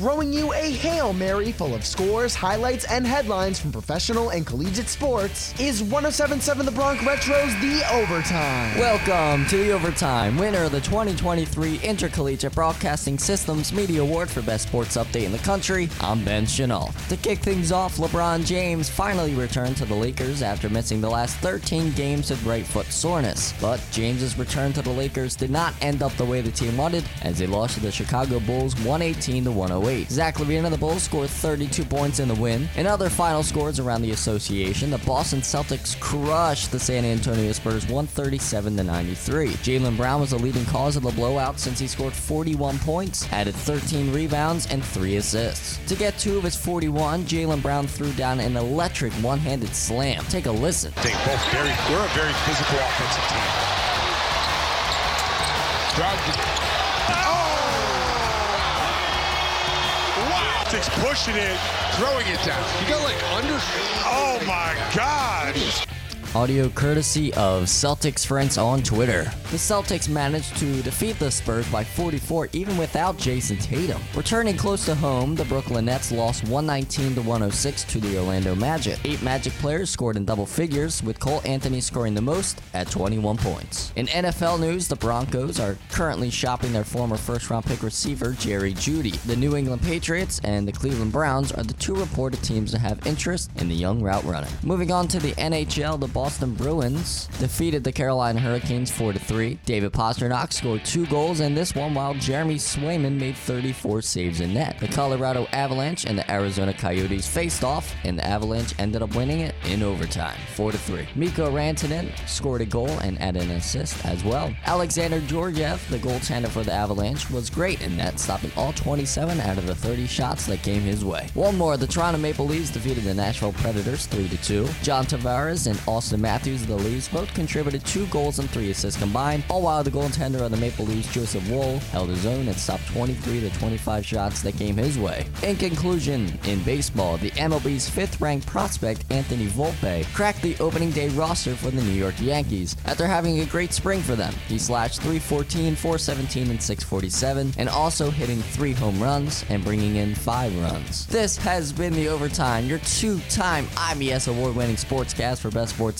throwing you a Hail Mary full of scores, highlights, and headlines from professional and collegiate sports, is 1077 The Bronx Retro's The Overtime. Welcome to the Overtime, winner of the 2023 Intercollegiate Broadcasting Systems Media Award for Best Sports Update in the country. I'm Ben Chanel. To kick things off, LeBron James finally returned to the Lakers after missing the last 13 games with right foot soreness. But James's return to the Lakers did not end up the way the team wanted as they lost to the Chicago Bulls 118 to 108. Zach LaVine of the Bulls scored 32 points in the win. In other final scores around the association, the Boston Celtics crushed the San Antonio Spurs 137 to 93. Jaylen Brown was the leading cause of the blowout since he scored 41 points, added 13 rebounds, and 3 assists. To get two of his 41, Jaylen Brown threw down an electric one-handed slam. Take a listen. They both very, we're a very physical offensive team. Drive oh! Celtics pushing it, throwing it down. You got like under. Oh my gosh. Audio courtesy of Celtics friends on Twitter. The Celtics managed to defeat the Spurs by 44 even without Jayson Tatum. Returning close to home, the Brooklyn Nets lost 119 to 106 to the Orlando Magic. Eight Magic players scored in double figures, with Cole Anthony scoring the most at 21 points. In NFL news, the Broncos are currently shopping their former first-round pick receiver Jerry Jeudy. The New England Patriots and the Cleveland Browns are the two reported teams that have interest in the young route runner. Moving on to the NHL, the Boston Bruins defeated the Carolina Hurricanes 4 3. David Pastrnak scored two goals in this one, while Jeremy Swayman made 34 saves in net. The Colorado Avalanche and the Arizona Coyotes faced off, and the Avalanche ended up winning it in overtime 4 3. Mikko Rantanen scored a goal and added an assist as well. Alexander Georgiev, the goaltender for the Avalanche, was great in net, stopping all 27 out of the 30 shots that came his way. One more, the Toronto Maple Leafs defeated the Nashville Predators 3 2. John Tavares and Auston Auston Matthews of the Leafs both contributed two goals and three assists combined, all while the goaltender of the Maple Leafs, Joseph Woll, held his own and stopped 23 to 25 shots that came his way. In conclusion, in baseball, the MLB's fifth-ranked prospect Anthony Volpe cracked the opening day roster for the New York Yankees after having a great spring for them. He slashed 314, 417, and 647, and also hitting three home runs and bringing in five runs. This has been the Overtime, your two-time IBS award-winning sportscast for best sports